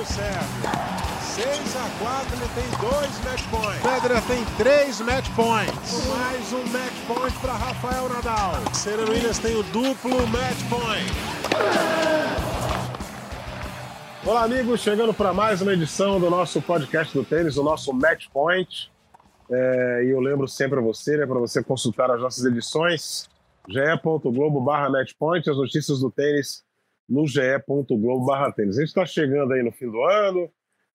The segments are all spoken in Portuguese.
Mário Sérgio. 6 a 4 ele tem dois match points. Federer tem três match points. Mais um match point para Rafael Nadal. Serena Williams tem o duplo match point. Olá, amigos, chegando para mais uma edição do nosso podcast do tênis, o nosso Match Point. É, e eu lembro sempre a você, né, para você consultar as nossas edições, ge.globo barra matchpoint, as notícias do tênis no ge.globo barra tênis. A gente está chegando aí no fim do ano,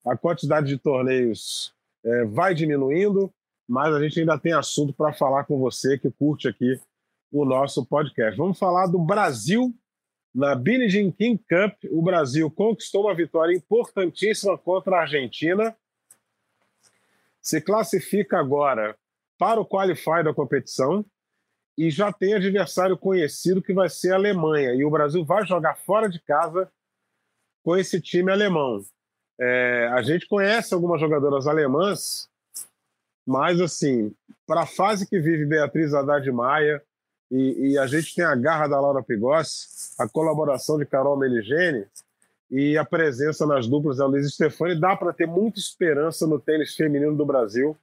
a quantidade de torneios é, vai diminuindo, mas a gente ainda tem assunto para falar com você que curte aqui o nosso podcast. Vamos falar do Brasil na Billie Jean King Cup. O Brasil conquistou uma vitória importantíssima contra a Argentina. Se classifica agora para o qualify da competição e já tem adversário conhecido que vai ser a Alemanha. E o Brasil vai jogar fora de casa com esse time alemão. É, a gente conhece algumas jogadoras alemãs, mas assim, para a fase que vive Beatriz Haddad Maia, e, e, a gente tem a garra da Laura Pigossi, a colaboração de Carol Meligeni e a presença nas duplas da Luiz Stefani, dá para ter muita esperança no tênis feminino do Brasil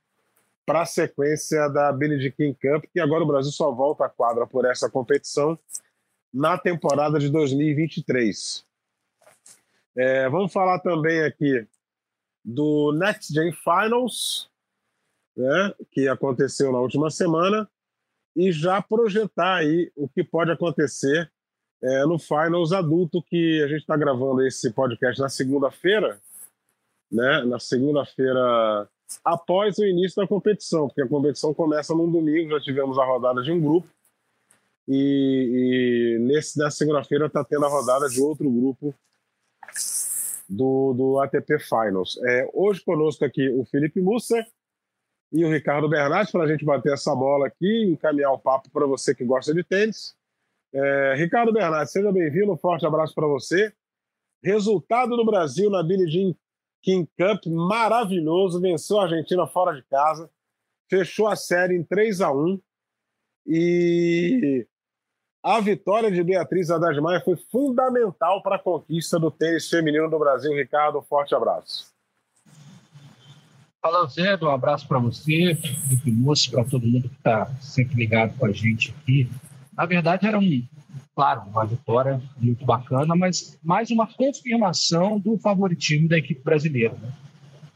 para a sequência da King Cup, que agora o Brasil só volta à quadra por essa competição na temporada de 2023. É, vamos falar também aqui do Next Gen Finals, né, que aconteceu na última semana, e já projetar aí o que pode acontecer é, no Finals adulto, que a gente está gravando esse podcast na segunda-feira, né, na segunda-feira após o início da competição, porque a competição começa num domingo, já tivemos a rodada de um grupo, e, e nesse, nessa segunda-feira está tendo a rodada de outro grupo do, do ATP Finals. É, hoje conosco aqui o Felipe Musser e o Ricardo Bernardes para a gente bater essa bola aqui encaminhar o papo para você que gosta de tênis. É, Ricardo Bernardes, seja bem-vindo, um forte abraço para você. Resultado do Brasil na Billie Jean King Cup, maravilhoso, venceu a Argentina fora de casa, fechou a série em 3 a 1 e a vitória de Beatriz Haddad Maia foi fundamental para a conquista do tênis feminino do Brasil. Ricardo, forte abraço. Fala, Zé, um abraço para você, Felipe Moço, para todo mundo que está sempre ligado com a gente aqui. Na verdade, era um, claro, uma vitória muito bacana, mas mais uma confirmação do favoritismo da equipe brasileira. Né?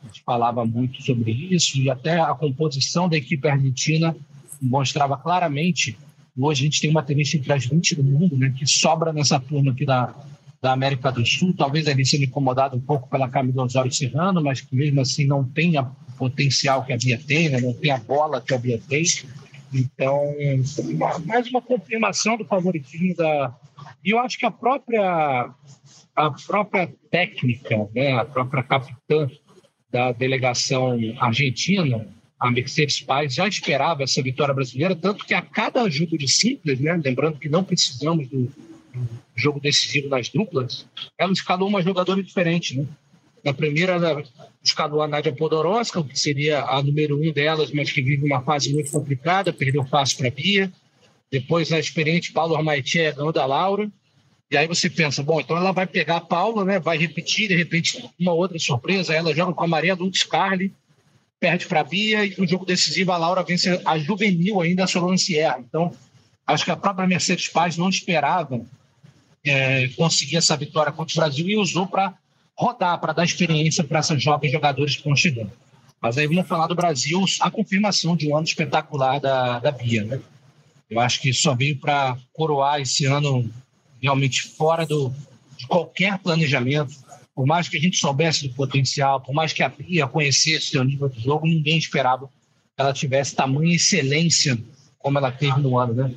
A gente falava muito sobre isso e até a composição da equipe argentina mostrava claramente Hoje a gente tem uma tendência entre as 20 do mundo, né, que sobra nessa turma aqui da, da América do Sul, talvez ali sendo incomodado um pouco pela Camila Osório Serrano, mas que mesmo assim não tem o potencial que a Bia tem, né, não tem a bola que a Bia tem. Então, mais uma confirmação do favoritismo da. E eu acho que a própria, a própria técnica, né, a própria capitã da delegação argentina, a Mercedes Paz já esperava essa vitória brasileira, tanto que a cada jogo de simples, né, lembrando que não precisamos do, do jogo decisivo nas duplas, ela escalou uma jogadora diferente. Né? Na primeira, ela escalou a Nádia Podoroska, que seria a número um delas, mas que vive uma fase muito complicada, perdeu passo para a Bia. Depois, a experiente Paulo Armaetia ganhou da Laura. E aí você pensa, bom, então ela vai pegar a Paula, né, vai repetir, de repente, uma outra surpresa. Ela joga com a Maria Lutz Carli, perde para a Bia e no jogo decisivo a Laura vence a juvenil ainda, a Solano Sierra. Então, acho que a própria Mercedes Paz não esperava é, conseguir essa vitória contra o Brasil e usou para rodar, para dar experiência para essas jovens jogadores que estão chegando. Mas aí vamos falar do Brasil, a confirmação de um ano espetacular da, da Bia. Né? Eu acho que só veio para coroar esse ano realmente fora do, de qualquer planejamento por mais que a gente soubesse do potencial, por mais que a Bia conhecesse o nível de jogo, ninguém esperava que ela tivesse tamanha excelência como ela teve no ano, né?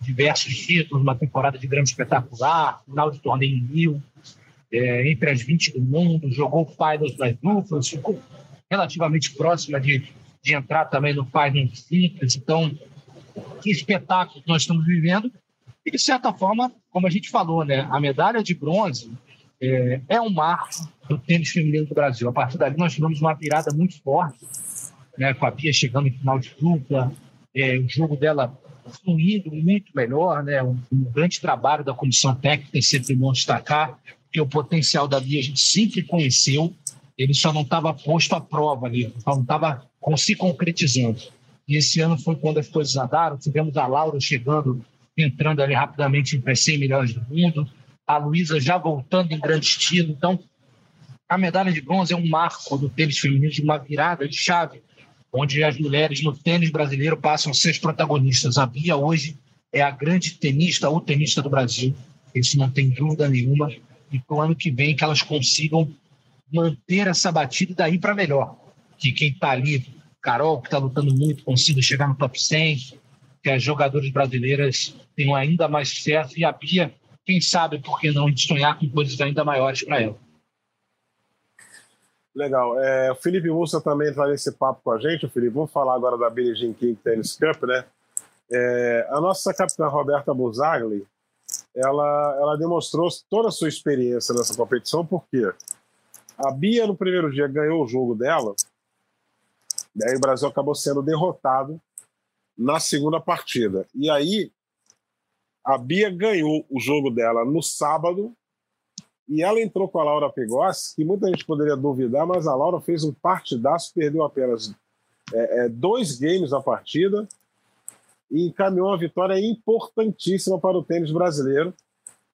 Diversos títulos, uma temporada de grande espetacular, final de torneio Rio, é, entre as 20 do mundo, jogou finals nas duplas, ficou relativamente próxima de, de entrar também no finals simples. Então, que espetáculo que nós estamos vivendo. E, de certa forma, como a gente falou, né, a medalha de bronze é, é um marco do tênis feminino do Brasil. A partir dali, nós tivemos uma virada muito forte, né, com a Bia chegando em final de dupla, é, o jogo dela fluindo muito melhor, né, um, um, grande trabalho da comissão técnica, sempre bom destacar. Porque o potencial da Bia a gente sempre conheceu, ele só não estava posto à prova ali, só não estava se concretizando. E esse ano foi quando as coisas andaram, tivemos a Laura chegando, entrando ali rapidamente entre as 100 melhores do mundo, a Luísa já voltando em grande estilo. Então, a medalha de bronze é um marco do tênis feminino de uma virada de chave, onde as mulheres no tênis brasileiro passam a ser as protagonistas. A Bia hoje é a grande tenista ou tenista do Brasil, isso não tem dúvida nenhuma. E para o ano que vem que elas consigam manter essa batida e daí para melhor. Que quem está ali, Carol, que está lutando muito, consiga chegar no top 100, que as jogadoras brasileiras tenham ainda mais sucesso e a Bia, quem sabe, por que não sonhar com coisas ainda maiores para ela. Legal. É, o Felipe Mussa também está nesse papo com a gente. O Felipe, vamos falar agora da Billie Jean King Tennis Cup, né? É, a nossa capitã Roberta Buzagli, ela, ela demonstrou toda a sua experiência nessa competição, porque a Bia, no primeiro dia, ganhou o jogo dela, daí o Brasil acabou sendo derrotado na segunda partida. E aí, a Bia ganhou o jogo dela no sábado, e ela entrou com a Laura Pigossi, que muita gente poderia duvidar, mas a Laura fez um partidaço, perdeu apenas é, é, dois games na partida e encaminhou uma vitória importantíssima para o tênis brasileiro,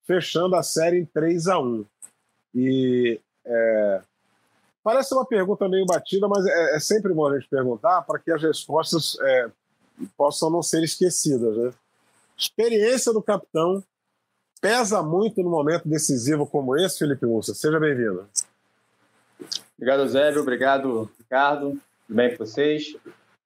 fechando a série em 3 a 1 E é, parece uma pergunta meio batida, mas é, é, sempre bom a gente perguntar para que as respostas é, possam não ser esquecidas. Né? Experiência do capitão pesa muito no momento decisivo como esse, Felipe Mussa. Seja bem-vindo. Obrigado, Zébio. Obrigado, Ricardo. Tudo bem com vocês?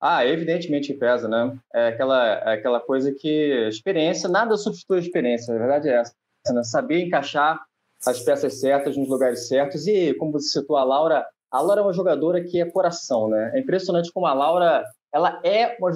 Ah, evidentemente pesa, né? É aquela, é aquela coisa que experiência, nada substitui a experiência, a verdade é essa. Né? Saber encaixar as peças certas nos lugares certos. E, como você citou, a Laura, a Laura é uma jogadora que é coração, né? É impressionante como a Laura, ela é uma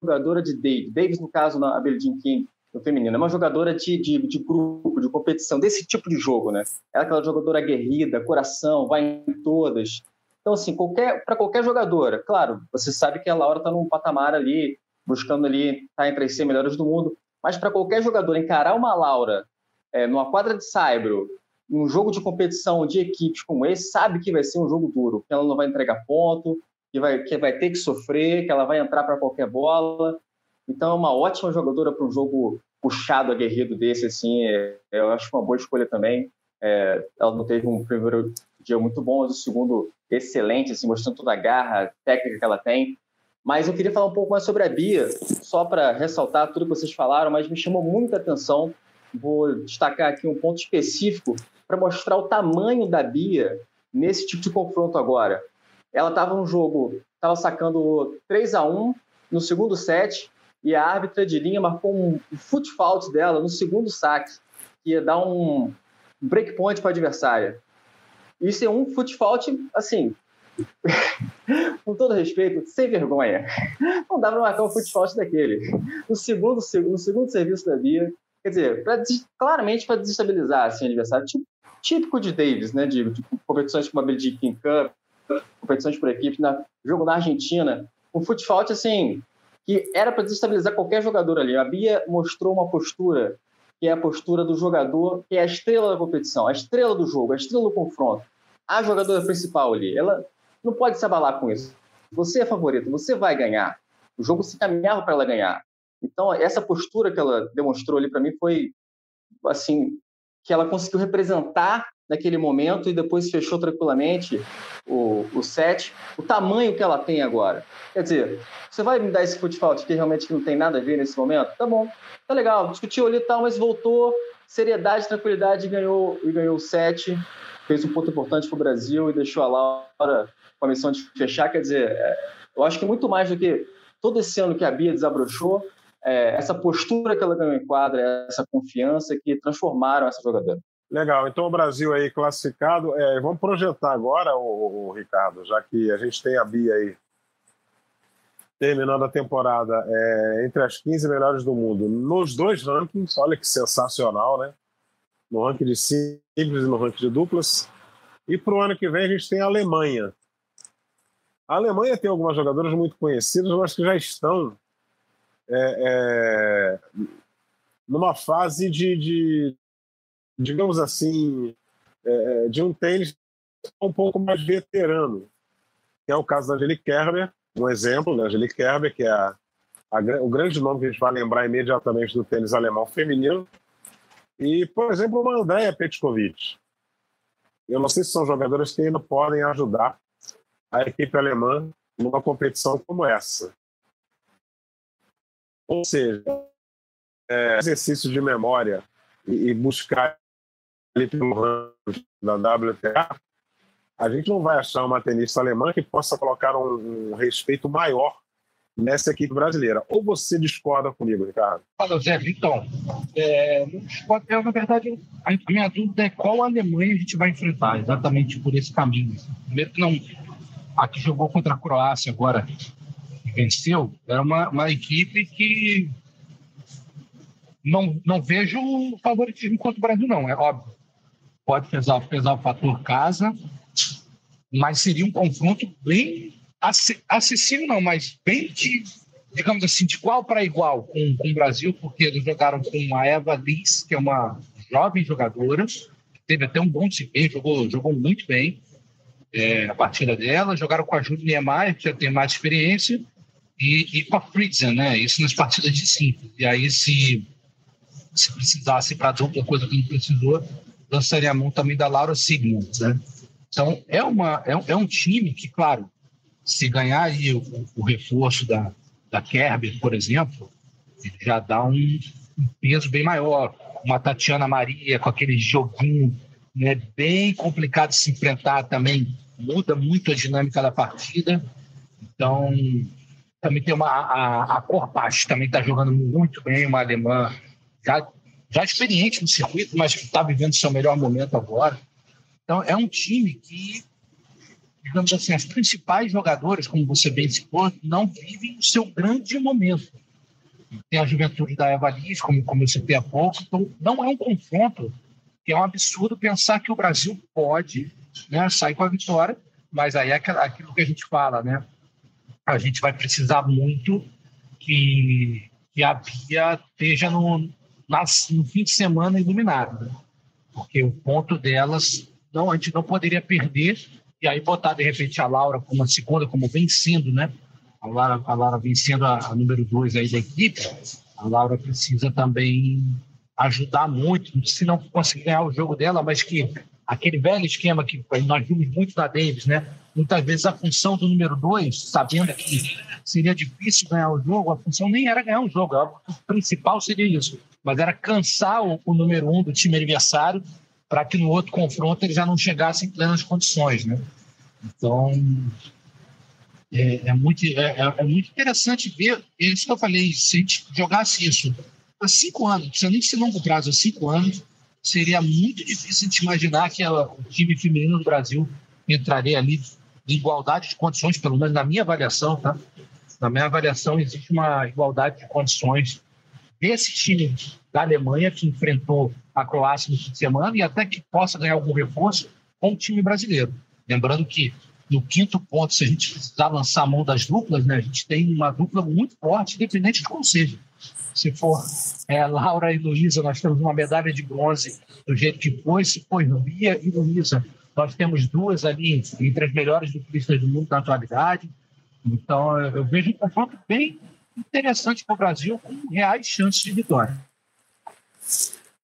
jogadora de Davis. Davis, no caso, na Jean King, no feminino. É uma jogadora de, de, de, grupo, de competição, desse tipo de jogo, né? Ela é aquela jogadora aguerrida, coração, vai em todas. Então, assim, qualquer, para qualquer jogadora, claro, você sabe que a Laura está num patamar ali, buscando ali estar tá entre as 100 melhores do mundo, mas para qualquer jogador encarar uma Laura é, numa quadra de saibro, num jogo de competição de equipes como esse, sabe que vai ser um jogo duro, que ela não vai entregar ponto, que vai, que vai ter que sofrer, que ela vai entrar para qualquer bola. Então, é uma ótima jogadora para um jogo puxado, aguerrido desse, assim, é, eu acho uma boa escolha também. É, ela não teve um primeiro dia muito bom, mas o segundo excelente, assim, mostrando toda a garra técnica que ela tem. Mas eu queria falar um pouco mais sobre a Bia, só para ressaltar tudo que vocês falaram, mas me chamou muita atenção. Vou destacar aqui um ponto específico para mostrar o tamanho da Bia nesse tipo de confronto agora. Ela estava no jogo, estava sacando 3 a 1 no segundo set, e a árbitra de linha marcou um foot fault dela no segundo saque, que ia dar um breakpoint para a adversária. Isso é um foot fault, assim, com todo respeito, sem vergonha. Não dá para marcar um fault daquele. No segundo, no segundo serviço da Bia, quer dizer, pra, claramente para desestabilizar assim, o adversário, tipo, típico de Davis, né, de, de competições como a Billie King Cup, competições por equipe, na, jogo na Argentina, um fault, assim, que era para desestabilizar qualquer jogador ali. A Bia mostrou uma postura que é a postura do jogador, que é a estrela da competição, a estrela do jogo, a estrela do confronto, a jogadora principal ali. Ela não pode se abalar com isso. Você é favorito, você vai ganhar. O jogo se caminhava para ela ganhar. Então, essa postura que ela demonstrou ali para mim foi assim, que ela conseguiu representar naquele momento e depois fechou tranquilamente o, o set, o tamanho que ela tem agora. Quer dizer, você vai me dar esse futebol que realmente não tem nada a ver nesse momento? Tá bom, tá legal, discutiu ali e tal, mas voltou, seriedade, tranquilidade e ganhou, e ganhou o set, fez um ponto importante para o Brasil e deixou a Laura com a missão de fechar. Quer dizer, é, eu acho que muito mais do que todo esse ano que a Bia desabrochou, é, essa postura que ela ganhou em quadra, essa confiança que transformaram essa jogadora. Legal, então o Brasil aí classificado. É, vamos projetar agora, o, Ricardo, já que a gente tem a Bia aí terminando a temporada é, entre as 15 melhores do mundo nos dois rankings. Olha que sensacional, né? No ranking de simples e no ranking de duplas. E para o ano que vem a gente tem a Alemanha. A Alemanha tem algumas jogadoras muito conhecidas, mas que já estão é, é, numa fase de, de, digamos assim, é, de um tênis um pouco mais veterano, que é o caso da Angelique Kerber, um exemplo, né? Angelique Kerber, que é a, a, o grande nome que a gente vai lembrar imediatamente do tênis alemão feminino, e, por exemplo, uma Andrea Petkovic. Eu não sei se são jogadores que ainda podem ajudar a equipe alemã numa competição como essa. Ou seja, é, exercício de memória e, e buscar ali pelo ranking da WTA, a gente não vai achar uma tenista alemã que possa colocar um, um respeito maior nessa equipe brasileira. Ou você discorda comigo, Ricardo? Fala, Zé, então, é, na verdade, a minha dúvida é qual Alemanha a gente vai enfrentar, exatamente por esse caminho. Primeiro que não, a que jogou contra a Croácia agora venceu, era uma, uma equipe que não, não vejo favoritismo contra o Brasil, não, é óbvio. Pode pesar, pesar o fator casa, mas seria um confronto bem acessível, não, mas bem de, digamos assim, de igual para igual com, com o Brasil, porque eles jogaram com a Eva Liz, que é uma jovem jogadora, teve até um bom desempenho, jogou, jogou muito bem é, a partida dela, jogaram com a Júlia Niemeyer, que já tem mais experiência, e, e com a Fritzen, né? Isso nas partidas de simples. E aí, se, se precisasse para dupla, coisa que não precisou, lançaria a mão também da Laura Sigmund, né? Então, é, uma, é, é um time que, claro, se ganhar aí o, o reforço da, da Kerber, por exemplo, já dá um, um, peso bem maior. Uma Tatiana Maria com aquele joguinho né, bem complicado de se enfrentar também, muda muito a dinâmica da partida. Então, também tem uma a, a também está jogando muito bem, uma alemã já, já experiente no circuito, mas que está vivendo seu melhor momento agora. Então, é um time que, digamos assim, as principais jogadoras, como você bem citou, não vivem o seu grande momento. Tem a juventude da Eva Liz, como, como eu citei há pouco, então não é um confronto que é um absurdo pensar que o Brasil pode né, sair com a vitória, mas aí é aquilo que a gente fala, né? A gente vai precisar muito que, que a Bia esteja no, no fim de semana iluminada, porque o ponto delas não, a gente não poderia perder e aí botar de repente a Laura como a segunda, como vencendo, né? A Laura, a Laura vencendo a, a número dois aí da equipe, a Laura precisa também ajudar muito, se não conseguir ganhar o jogo dela, mas que aquele velho esquema que nós vimos muito da Davis, né? Muitas vezes a função do número dois, sabendo que seria difícil ganhar o jogo, a função nem era ganhar o jogo, o principal seria isso, mas era cansar o, o número um do time adversário para que no outro confronto ele já não chegasse em plenas condições, né? Então, é, é muito, é, é, é, muito interessante ver, é isso que eu falei, se a gente jogasse isso há cinco anos, não precisa nem ser longo prazo, há cinco anos, seria muito difícil gente imaginar que o time feminino do Brasil entraria ali em igualdade de condições, pelo menos na minha avaliação, tá? Na minha avaliação, existe uma igualdade de condições desse time da Alemanha que enfrentou a Croácia no fim de semana e até que possa ganhar algum reforço com o time brasileiro. Lembrando que no quinto ponto, se a gente precisar lançar a mão das duplas, né, a gente tem uma dupla muito forte, independente de qual seja. Se for é, Laura e Luísa, nós temos uma medalha de bronze do jeito que foi. Se for Bia e Luísa, nós temos duas ali entre as melhores duplistas do mundo na atualidade. Então, eu vejo um confronto bem interessante para o Brasil, com reais chances de vitória.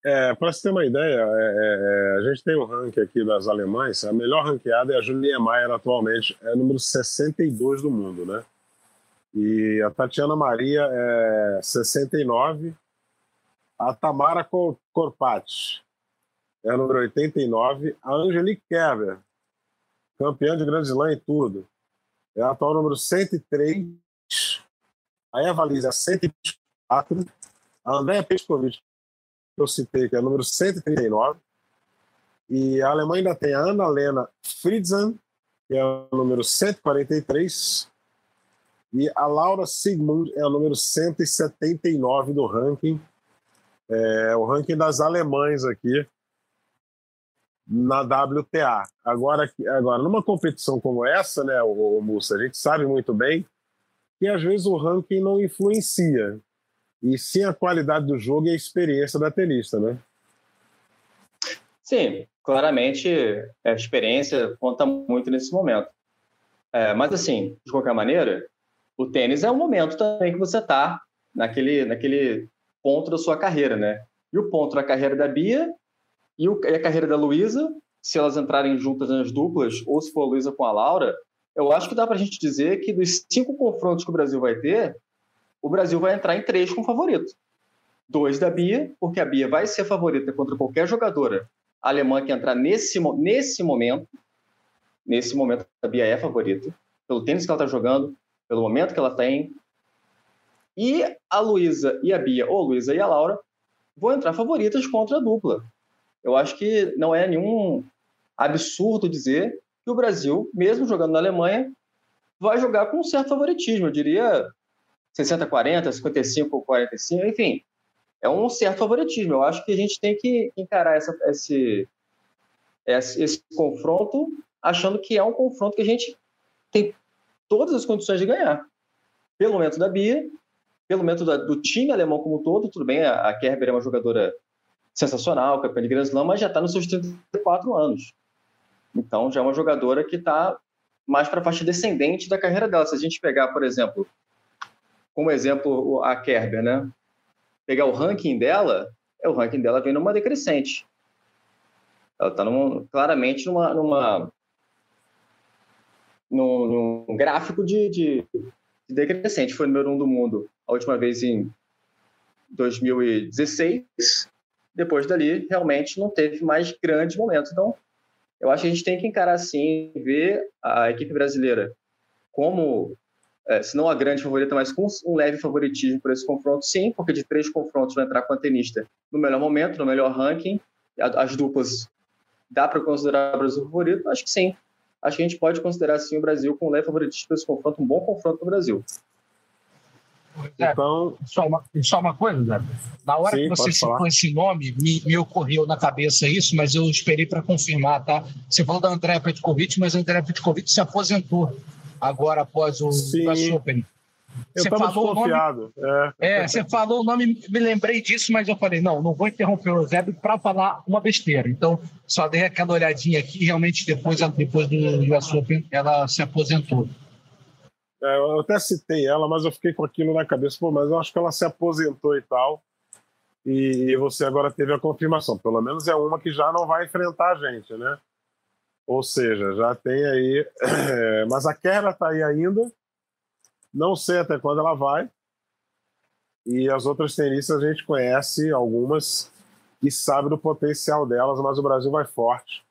É, para você ter uma ideia, é, é, é, a gente tem um ranking aqui das alemães, a melhor ranqueada é a Julia Maier atualmente, é número 62 do mundo, né? E a Tatiana Maria é 69, a Tamara Corpati é número 89, a Angelique Kerber, campeã de Grand Slam e tudo, é a atual número 103, a Eva Liz é 104, a Andréa Pescovic que eu citei, que é número 139. E a Alemanha ainda tem a Ana Lena Friedzen, que é o número 143. E a Laura Sigmund é o número 179 do ranking. É o ranking das alemães aqui na WTA. Agora, agora numa competição como essa, né, o, Mussa, a gente sabe muito bem que às vezes o ranking não influencia e sim a qualidade do jogo e a experiência da tenista, né? Sim, claramente a experiência conta muito nesse momento. É, mas assim, de qualquer maneira, o tênis é um momento também que você está naquele, naquele ponto da sua carreira, né? E o ponto da carreira da Bia e, o, e a carreira da Luísa, se elas entrarem juntas nas duplas, ou se for a Luísa com a Laura, eu acho que dá para a gente dizer que dos cinco confrontos que o Brasil vai ter, o Brasil vai entrar em três com favorito. Dois da Bia, porque a Bia vai ser favorita contra qualquer jogadora alemã que entrar nesse, nesse momento. Nesse momento, a Bia é favorita, pelo tênis que ela está jogando, pelo momento que ela tem. E a Luísa e a Bia, ou a Luísa e a Laura, vão entrar favoritas contra a dupla. Eu acho que não é nenhum absurdo dizer que o Brasil, mesmo jogando na Alemanha, vai jogar com um certo favoritismo. Eu diria 60-40, 55-45, enfim. É um certo favoritismo. Eu acho que a gente tem que encarar essa, esse, esse, esse confronto achando que é um confronto que a gente tem todas as condições de ganhar. Pelo momento da Bia, pelo momento da, do time alemão como um todo, tudo bem, a, a Kerber é uma jogadora sensacional, campeã de Grand Slam, mas já está nos seus 34 anos. Então, já é uma jogadora que está mais para a faixa descendente da carreira dela. Se a gente pegar, por exemplo, como exemplo a Kerber, né? Pegar o ranking dela, é, o ranking dela vem numa decrescente. Ela está claramente numa, numa num, num gráfico de, de, de, decrescente. Foi número um do mundo a última vez em 2016. Depois dali, realmente não teve mais grandes momentos. Então, eu acho que a gente tem que encarar assim, ver a equipe brasileira como, é, se não a grande favorita, mas com um leve favoritismo por esse confronto, sim, porque de três confrontos vai entrar com a tenista no melhor momento, no melhor ranking, as duplas dá para considerar o Brasil favorito? Acho que sim. Acho que a gente pode considerar sim o Brasil com um leve favoritismo por esse confronto, um bom confronto para o Brasil. Zé, então, só uma, só uma coisa, Zé. Na hora Sim, que você citou falar. esse nome, me, me, ocorreu na cabeça isso, mas eu esperei para confirmar, tá? Você falou da André Petkovic, mas a André Petkovic se aposentou agora após o US Open. Eu estava desconfiado. Nome, é. é, você falou o nome, me lembrei disso, mas eu falei, não, não vou interromper o Zé para falar uma besteira. Então, só dei aquela olhadinha aqui, realmente depois, depois do US Open, ela se aposentou. É, eu até citei ela, mas eu fiquei com aquilo na cabeça, pô, mas eu acho que ela se aposentou e tal. E, você agora teve a confirmação. Pelo menos é uma que já não vai enfrentar a gente, né? Ou seja, já tem aí. É, mas a Kerla está aí ainda. Não sei até quando ela vai. E as outras tenistas a gente conhece algumas e sabe do potencial delas, mas o Brasil vai forte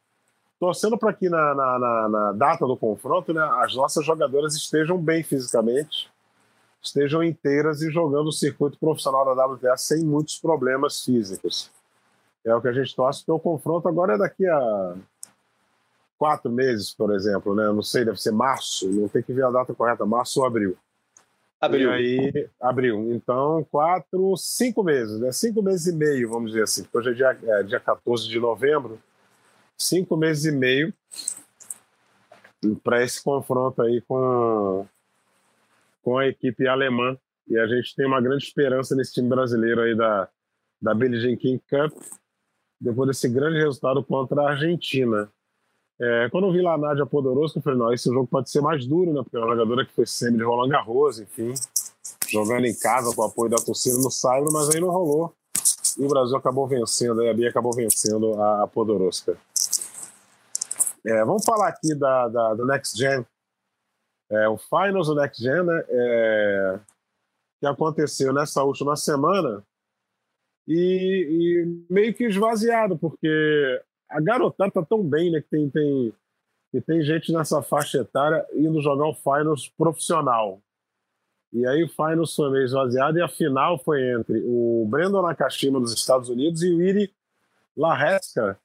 torcendo para que na, na, na, na, data do confronto né, as nossas jogadoras estejam bem fisicamente, estejam inteiras e jogando o circuito profissional da WTA sem muitos problemas físicos. É o que a gente torce, porque o confronto agora é daqui a quatro meses, por exemplo, né? Não sei, deve ser março, não tem que ver a data correta, março ou abril. Abril. E aí, abril. Então, quatro, cinco meses, né? Cinco meses e meio, vamos dizer assim. Hoje é dia, é, dia 14 de novembro cinco meses e meio para esse confronto aí com, com a equipe alemã. E a gente tem uma grande esperança nesse time brasileiro aí da, da Billie Jean King Cup, depois desse grande resultado contra a Argentina. É, quando eu vi lá a Nádia Podoroska, eu falei, não, esse jogo pode ser mais duro, né? Porque é uma jogadora que foi sempre de Roland Garros, enfim, jogando em casa com o apoio da torcida no Saibro, mas aí não rolou. E o Brasil acabou vencendo, a Bia acabou vencendo a, a Podoroska. É, vamos falar aqui da, da, do Next Gen. É, o Finals do Next Gen, né, é, que aconteceu nessa última semana e, e, meio que esvaziado, porque a garotada tá tão bem, né, que tem, tem, que tem gente nessa faixa etária indo jogar o Finals profissional. E aí o Finals foi meio esvaziado e a final foi entre o Brandon Nakashima dos Estados Unidos e o Iri Lareska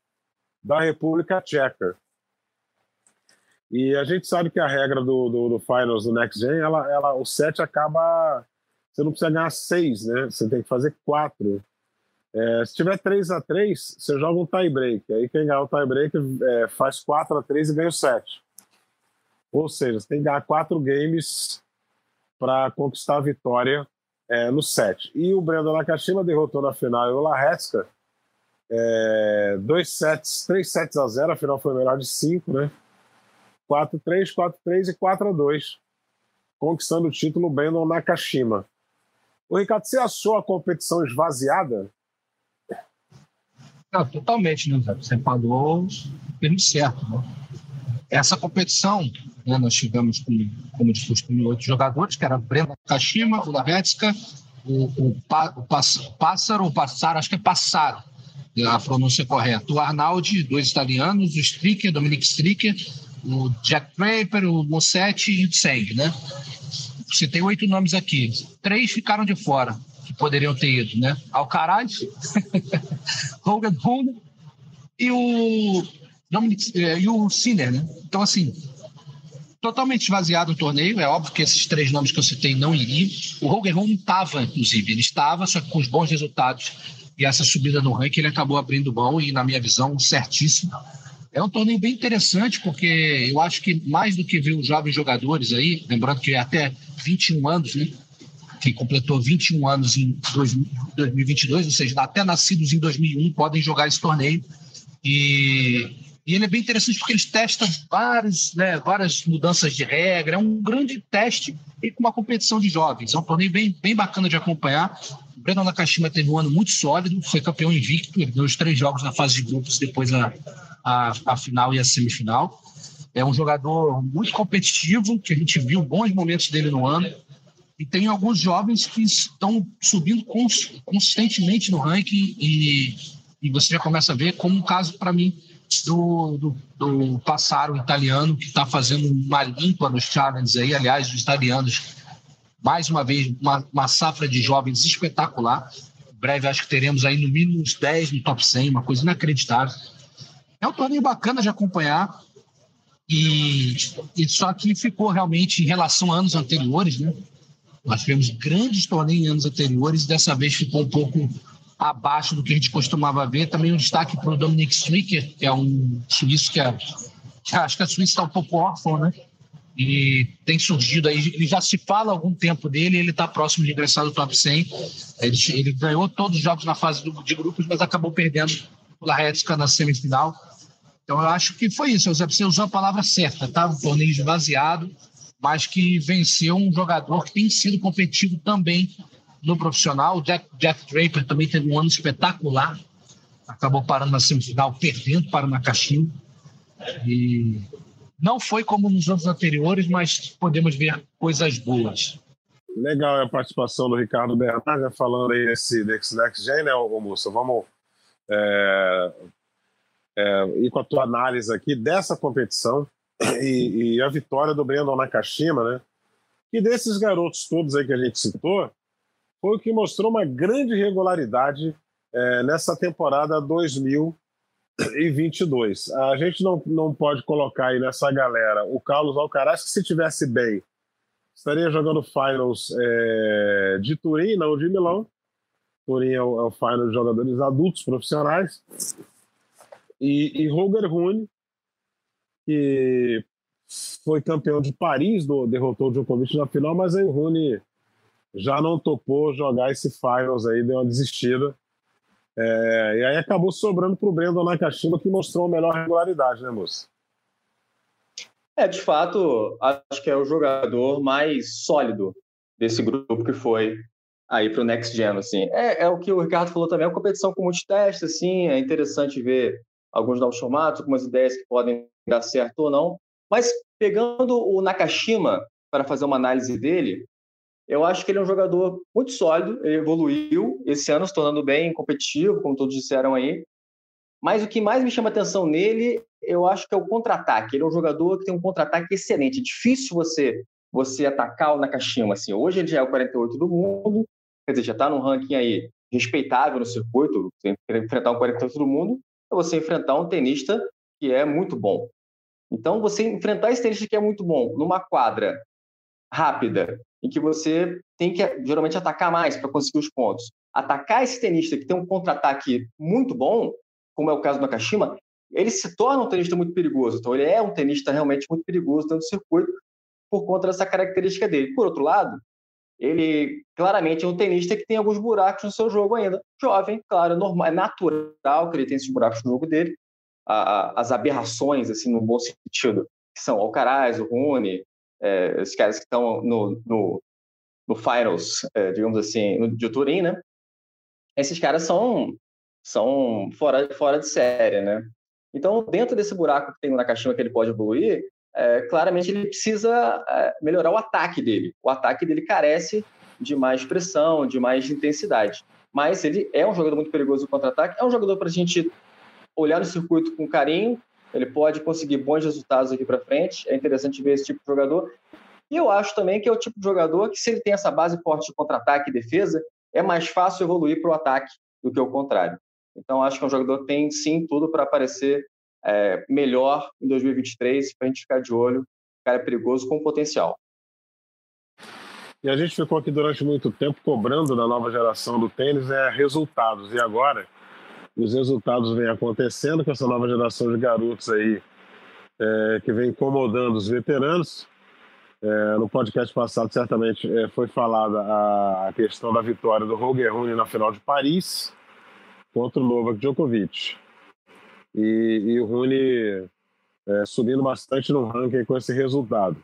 da República Tcheca. E a gente sabe que a regra do, do, do Finals do Next Gen, ela, ela, o set acaba. Você não precisa ganhar seis, né? Você tem que fazer quatro. É, se tiver 3 a 3 você joga um tie break. Aí quem ganhar o tie break é, faz 4 a 3 e ganha o set. Ou seja, você tem que ganhar quatro games para conquistar a vitória é, no set. E o Brandon Nakashima derrotou na final o Lareska É, dois sets, três sets a zero, afinal foi melhor de cinco, né? 4-3, 4-3 e 4-2, conquistando o título Brandon Nakashima. O Ricardo, você achou a competição esvaziada? Totalmente, né, Zé? Você falou o termo certo. Né? Essa competição, né, nós tivemos, como, como de costume, oito jogadores, que era Breno Kashima, o Lavetska, o, o, o, Pássaro, o Passaro, acho que é Passaro, a pronúncia correta. O Arnaldi, dois italianos, o Stricker, Dominic Stricker, o Jack Draper, o Mossetti e o Tseng, né? Você tem oito nomes aqui. Três ficaram de fora, poderiam ter ido, né? Alcaraz, Hogan Hunter e o Dominic, eh, e o Sinner, né? Então, assim, totalmente esvaziado o torneio. É óbvio que esses três nomes que eu citei não iriam. O Hogan não estava, inclusive. Ele estava, só que com os bons resultados e essa subida no ranking, ele acabou abrindo mão e, na minha visão, certíssimo. É um torneio bem interessante, porque eu acho que mais do que ver os jovens jogadores aí, lembrando que é até 21 anos, né? Que completou 21 anos em 2022, ou seja, até nascidos em 2001 podem jogar esse torneio. E e ele é bem interessante porque eles testam várias, né, várias mudanças de regra. É um grande teste e com uma competição de jovens. É um torneio bem, bem bacana de acompanhar. O Breno Nakashima teve um ano muito sólido, foi campeão invicto, ele deu os três jogos na fase de grupos, depois a, a, a final e a semifinal. É um jogador muito competitivo, que a gente viu bons momentos dele no ano. E tem alguns jovens que estão subindo consistentemente no ranking e, e você já começa a ver como um caso para mim do, do, do Passaro italiano, que está fazendo uma limpa nos challenges aí. Aliás, os italianos, mais uma vez, uma, uma safra de jovens espetacular. Em breve, acho que teremos aí no mínimo uns 10 no top 100, uma coisa inacreditável. É um torneio bacana de acompanhar. E, e só que ficou realmente em relação a anos anteriores, né? Nós tivemos grandes torneios em anos anteriores, dessa vez ficou um pouco abaixo do que a gente costumava ver. Também um destaque para o Dominic Stricker, que é um suíço que, é, que acho que a Suíça está um pouco órfão, né? E tem surgido aí, ele já se fala há algum tempo dele, ele está próximo de ingressar no top 100. Ele, ele, ganhou todos os jogos na fase de grupos, mas acabou perdendo o Laretska na semifinal. Então eu acho que foi isso, você usou a palavra certa, tá? Um torneio esvaziado, mas que venceu um jogador que tem sido competitivo também no profissional. O Jack, Draper também teve um ano espetacular. Acabou parando na semifinal, perdendo para o Nakashima. E não foi como nos anos anteriores, mas podemos ver coisas boas. Legal a participação do Ricardo Bernard, né, falando aí desse, desse Next Gen, né, Moça? Vamos é, é, ir com a tua análise aqui dessa competição e, e, a vitória do Brandon Nakashima, né? E desses garotos todos aí que a gente citou, foi o que mostrou uma grande regularidade é, nessa temporada 2022. A gente não, não pode colocar aí nessa galera o Carlos Alcaraz, que se tivesse bem, estaria jogando finals é, de Turim, não de Milão. Turim é o, é o final de jogadores adultos profissionais. E, e Roger Rune, que foi campeão de Paris, do, derrotou o Djokovic na final, mas aí o Rune já não topou jogar esse finals aí, deu uma desistida. É, e aí acabou sobrando para o Brandon Nakashima, que mostrou a melhor regularidade, né, moça? É, de fato, acho que é o jogador mais sólido desse grupo que foi aí para o Next Gen, assim. É, é, o que o Ricardo falou também, é uma competição com muitos testes, assim, é interessante ver alguns novos formatos, algumas ideias que podem dar certo ou não. Mas pegando o Nakashima para fazer uma análise dele, eu acho que ele é um jogador muito sólido, ele evoluiu esse ano, se tornando bem competitivo, como todos disseram aí. Mas o que mais me chama atenção nele, eu acho que é o contra-ataque. Ele é um jogador que tem um contra-ataque excelente. É difícil você você atacar o Nakashima. Assim. Hoje ele já é o 48 do mundo, quer dizer, já está num ranking aí respeitável no circuito. Enfrentar um 48 do mundo é você enfrentar um tenista que é muito bom. Então, você enfrentar esse tenista que é muito bom numa quadra rápida, em que você tem que geralmente atacar mais para conseguir os pontos. Atacar esse tenista que tem um contra-ataque muito bom, como é o caso do Nakashima, ele se torna um tenista muito perigoso. Então, ele é um tenista realmente muito perigoso dentro do circuito por conta dessa característica dele. Por outro lado, ele claramente é um tenista que tem alguns buracos no seu jogo ainda. Jovem, claro, é, normal, é natural que ele tenha esses buracos no jogo dele. As aberrações, assim, no bom sentido, que são Alcaraz, o Rune, é, esses caras que estão no, no, no finals, é, digamos assim, no, de Turim, né? Esses caras são, são fora, fora de série, né? Então, dentro desse buraco que tem na caixinha que ele pode evoluir, é, claramente ele precisa é, melhorar o ataque dele. O ataque dele carece de mais pressão, de mais intensidade. Mas ele é um jogador muito perigoso no contra-ataque, é um jogador para a gente olhar no circuito com carinho, ele pode conseguir bons resultados aqui para frente, é interessante ver esse tipo de jogador. E eu acho também que é o tipo de jogador que, se ele tem essa base forte de contra-ataque e defesa, é mais fácil evoluir para o ataque do que o contrário. Então, acho que é um jogador que tem sim tudo para aparecer é, melhor em 2023, para a gente ficar de olho. O cara é perigoso com potencial. E a gente ficou aqui durante muito tempo cobrando da nova geração do tênis é, resultados. E agora os resultados vêm acontecendo com essa nova geração de garotos aí é, que vem incomodando os veteranos. É, no podcast passado, certamente, é, foi falada a, questão da vitória do Roger Rune na final de Paris contra o Novak Djokovic. E, e o Rune é, subindo bastante no ranking com esse resultado.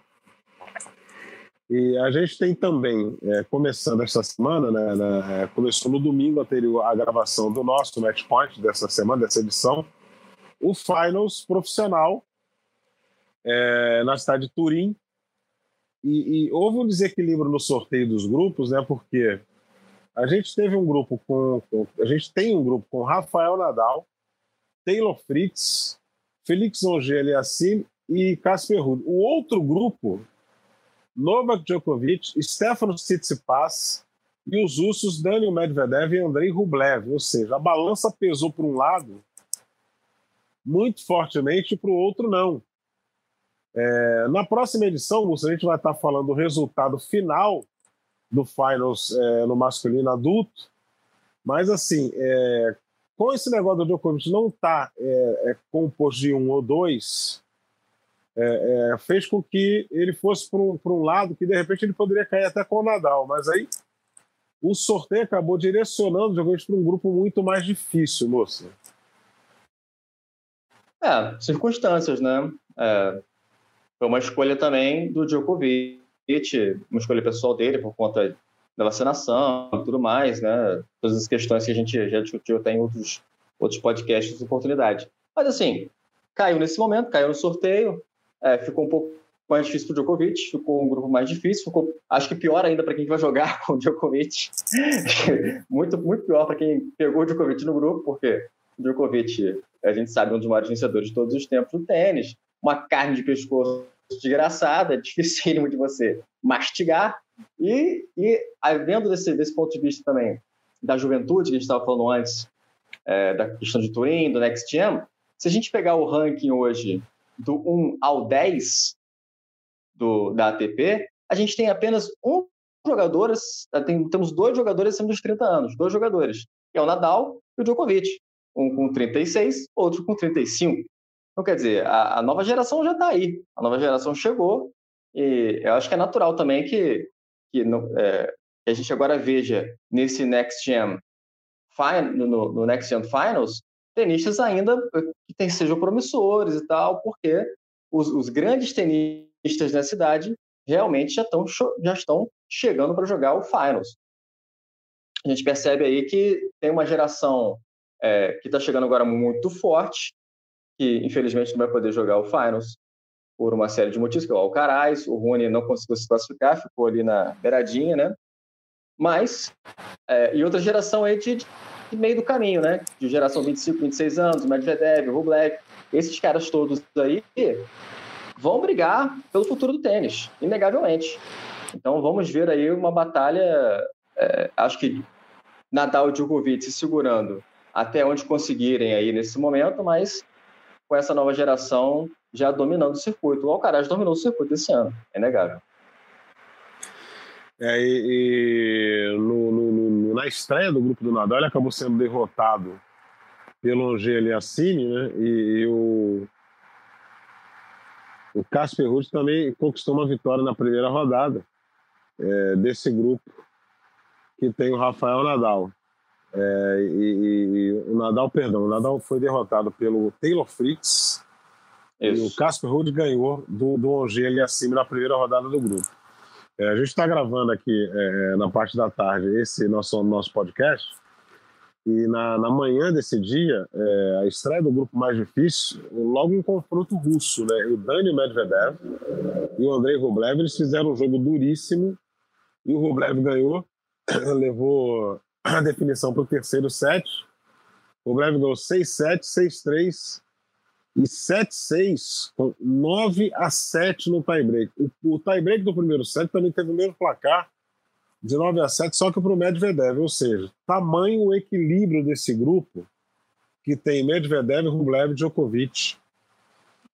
E a gente tem também, é, começando esta semana, né, é, começou no domingo anterior à gravação do nosso Match Point dessa semana, dessa edição, o Finals profissional é, na cidade de Turim. E, e, houve um desequilíbrio no sorteio dos grupos, né, porque a gente teve um grupo com, com a gente tem um grupo com Rafael Nadal, Taylor Fritz, Felix Auger-Aliassime e Casper Ruud. O outro grupo, Novak Djokovic, Stefano Tsitsipas e os russos Daniel Medvedev e Andrei Rublev. Ou seja, a balança pesou para um lado muito fortemente e para o outro não. É, na próxima edição, a gente vai estar falando do resultado final do Finals é, no masculino adulto, mas assim, é, com esse negócio do Djokovic não tá, é, é, composto de um ou dois, é, é, fez com que ele fosse para um, um lado que de repente ele poderia cair até com o Nadal, mas aí o sorteio acabou direcionando o Djokovic para um grupo muito mais difícil, moça. É, circunstâncias, né? É, foi uma escolha também do Djokovic, uma escolha pessoal dele por conta da vacinação e tudo mais, né? Todas as questões que a gente já discutiu até em outros, outros podcasts de oportunidade. Mas assim, caiu nesse momento, caiu no sorteio, é, ficou um pouco mais difícil para o Djokovic, ficou um grupo mais difícil, ficou, acho que pior ainda para quem vai jogar com o Djokovic. muito, muito pior para quem pegou o Djokovic no grupo, porque o Djokovic, a gente sabe, é um dos maiores vencedores de todos os tempos do tênis, uma carne de pescoço desgraçada, é dificílimo de você mastigar, e, e vendo desse, desse ponto de vista também da juventude, que a gente estava falando antes, é, da questão de Turing, do Next Gen, se a gente pegar o ranking hoje do 1 ao 10 do, da ATP, a gente tem apenas um jogador, tem, temos dois jogadores acima dos 30 anos, dois jogadores, que é o Nadal e o Djokovic, um com 36, outro com 35. Então, quer dizer, a, a nova geração já está aí, a nova geração chegou, e eu acho que é natural também que que, no, é, que a gente agora veja nesse Next Gen, no, no Next Gen Finals, tenistas ainda que tem, sejam promissores e tal, porque os, os grandes tenistas da cidade realmente já estão, já estão chegando para jogar o Finals. A gente percebe aí que tem uma geração é, que está chegando agora muito forte, que infelizmente não vai poder jogar o Finals, por uma série de motivos, que é o Alcaraz, o Rony não conseguiu se classificar, ficou ali na beiradinha, né? Mas, é, e outra geração aí de, meio do caminho, né? De geração 25, 26 anos, Medvedev, Rublev, esses caras todos aí vão brigar pelo futuro do tênis, inegavelmente. Então vamos ver aí uma batalha, é, acho que Nadal e Djokovic se segurando até onde conseguirem aí nesse momento, mas com essa nova geração já dominando o circuito. O Alcaraz dominou o circuito esse ano, é inegável. É, e, e no, no, na estreia do grupo do Nadal, ele acabou sendo derrotado pelo Angel Aliassime, né? E, e, o, o Casper Ruud também conquistou uma vitória na primeira rodada. é, desse grupo que tem o Rafael Nadal. É, e, e, o Nadal, perdão, o Nadal foi derrotado pelo Taylor Fritz Isso. e o Casper Ruud ganhou do, do acima na primeira rodada do grupo. É, a gente está gravando aqui é, na parte da tarde esse nosso, nosso podcast e na, na manhã desse dia, é, a estreia do grupo mais difícil, logo um confronto russo, né? O Dani Medvedev e o Andrei Rublev, eles fizeram um jogo duríssimo e o Rublev ganhou, levou a definição para o terceiro set. O Rublev ganhou 6-7, 6-3 e 7-6, com 9 a 7 no tie-break. O, o tie-break do primeiro set também teve o mesmo placar, de 9 a 7, só que para o Medvedev, ou seja, tamanho o equilíbrio desse grupo que tem Medvedev, Rublev, Djokovic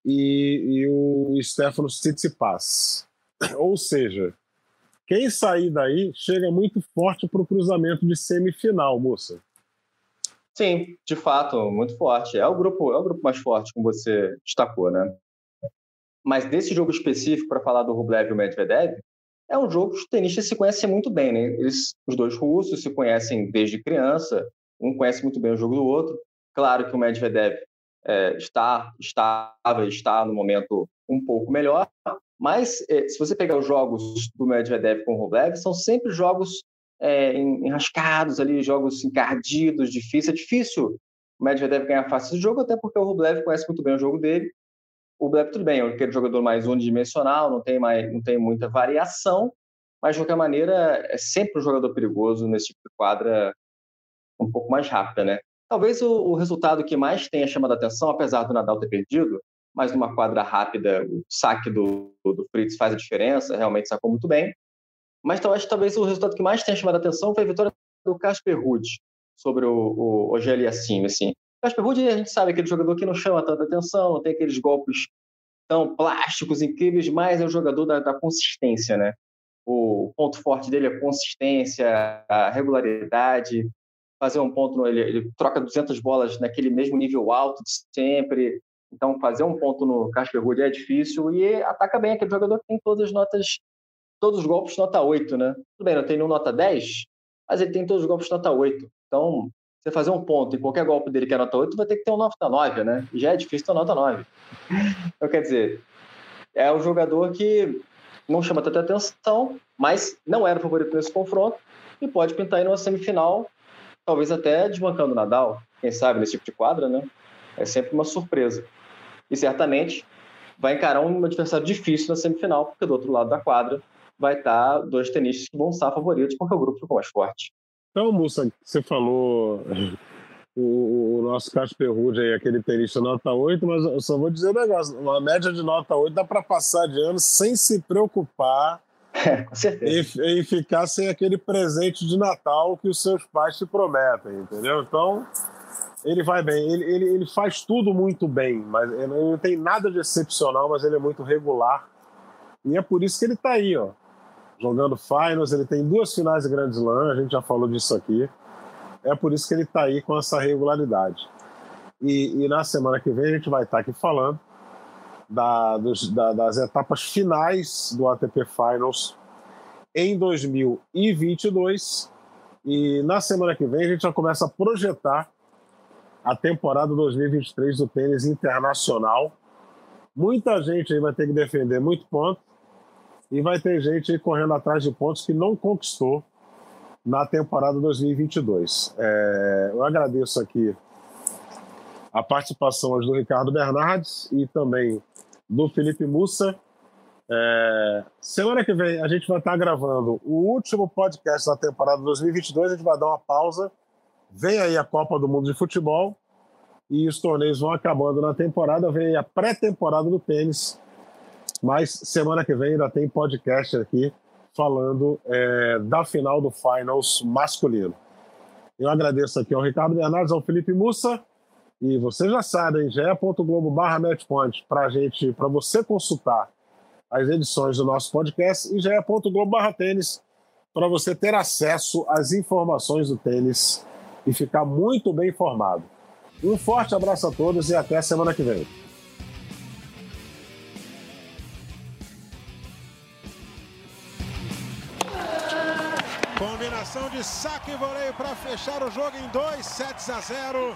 e, e o Stefano Tsitsipas. Ou seja, quem sair daí chega muito forte para o cruzamento de semifinal, moça. Sim, de fato, muito forte. É o grupo, é o grupo mais forte, como você destacou, né? Mas desse jogo específico, para falar do Rublev e o Medvedev, é um jogo que os tenistas se conhecem muito bem, né? Eles, os dois russos se conhecem desde criança, um conhece muito bem o jogo do outro. Claro que o Medvedev é, está, estava, está no momento um pouco melhor, mas é, se você pegar os jogos do Medvedev com o Rublev, são sempre jogos é, enrascados ali, jogos encardidos, difíceis. É difícil o Medvedev ganhar fácil esse jogo, até porque o Rublev conhece muito bem o jogo dele o Black, tudo bem, é aquele jogador mais unidimensional, não tem, mais, não tem muita variação, mas de qualquer maneira é sempre um jogador perigoso nesse tipo de quadra um pouco mais rápida, né? Talvez o, o resultado que mais tenha chamado a atenção, apesar do Nadal ter perdido, mas numa quadra rápida, o saque do, do Fritz faz a diferença, realmente sacou muito bem. Mas talvez, talvez o resultado que mais tenha chamado a atenção foi a vitória do Casper Ruud sobre o, o Ogeli Assim. Casper Ruud, a gente sabe aquele jogador que não chama tanta atenção, tem aqueles golpes tão plásticos, incríveis, mas é o jogador da, da consistência, né? O ponto forte dele é a consistência, a regularidade, fazer um ponto, no, ele, ele, troca 200 bolas naquele mesmo nível alto de sempre, então fazer um ponto no Casper Ruud é difícil e ataca bem aquele jogador que tem todas as notas, todos os golpes nota 8, né? Tudo bem, não tem nenhum nota 10, mas ele tem todos os golpes nota 8. Então, você fazer um ponto e qualquer golpe dele que é nota 8, vai ter que ter um nota 9, né? E já é difícil ter nota 9. Então, quer dizer, é um jogador que não chama tanta atenção, mas não era favorito nesse confronto e pode pintar aí numa semifinal, talvez até desbancando o Nadal, quem sabe, nesse tipo de quadra, né? É sempre uma surpresa. E certamente vai encarar um adversário difícil na semifinal, porque do outro lado da quadra vai estar dois tenistas que vão estar favoritos, porque o grupo ficou mais forte. Então, moça, você falou o, o nosso Casper Ruud aí, aquele tenista nota 8, mas eu só vou dizer um negócio: uma média de nota 8 dá para passar de ano sem se preocupar em, em, ficar sem aquele presente de Natal que os seus pais te prometem, entendeu? Então, ele vai bem. Ele, ele, ele faz tudo muito bem, mas ele não tem nada de excepcional, mas ele é muito regular. E é por isso que ele está aí, ó jogando finals, ele tem duas finais de Grand Slam, a gente já falou disso aqui. É por isso que ele está aí com essa regularidade. E, e, na semana que vem a gente vai estar tá aqui falando da, dos, da, das etapas finais do ATP Finals em 2022. E na semana que vem a gente já começa a projetar a temporada 2023 do tênis internacional. Muita gente aí vai ter que defender muito ponto, e vai ter gente correndo atrás de pontos que não conquistou na temporada 2022. É, eu agradeço aqui a participação do Ricardo Bernardes e também do Felipe Mussa. É, semana que vem a gente vai estar gravando o último podcast da temporada 2022. A gente vai dar uma pausa. Vem aí a Copa do Mundo de Futebol e os torneios vão acabando na temporada. Vem aí a pré-temporada do tênis mas semana que vem ainda tem podcast aqui falando é, da final do Finals masculino. Eu agradeço aqui ao Ricardo Bernardes, ao Felipe Mussa. E você já sabe, hein? ge.globo barra matchpoint para gente, para você consultar as edições do nosso podcast e ge.globo barra tênis para você ter acesso às informações do tênis e ficar muito bem informado. Um forte abraço a todos e até semana que vem. De saque e voleio para fechar o jogo em 2 sets a 0.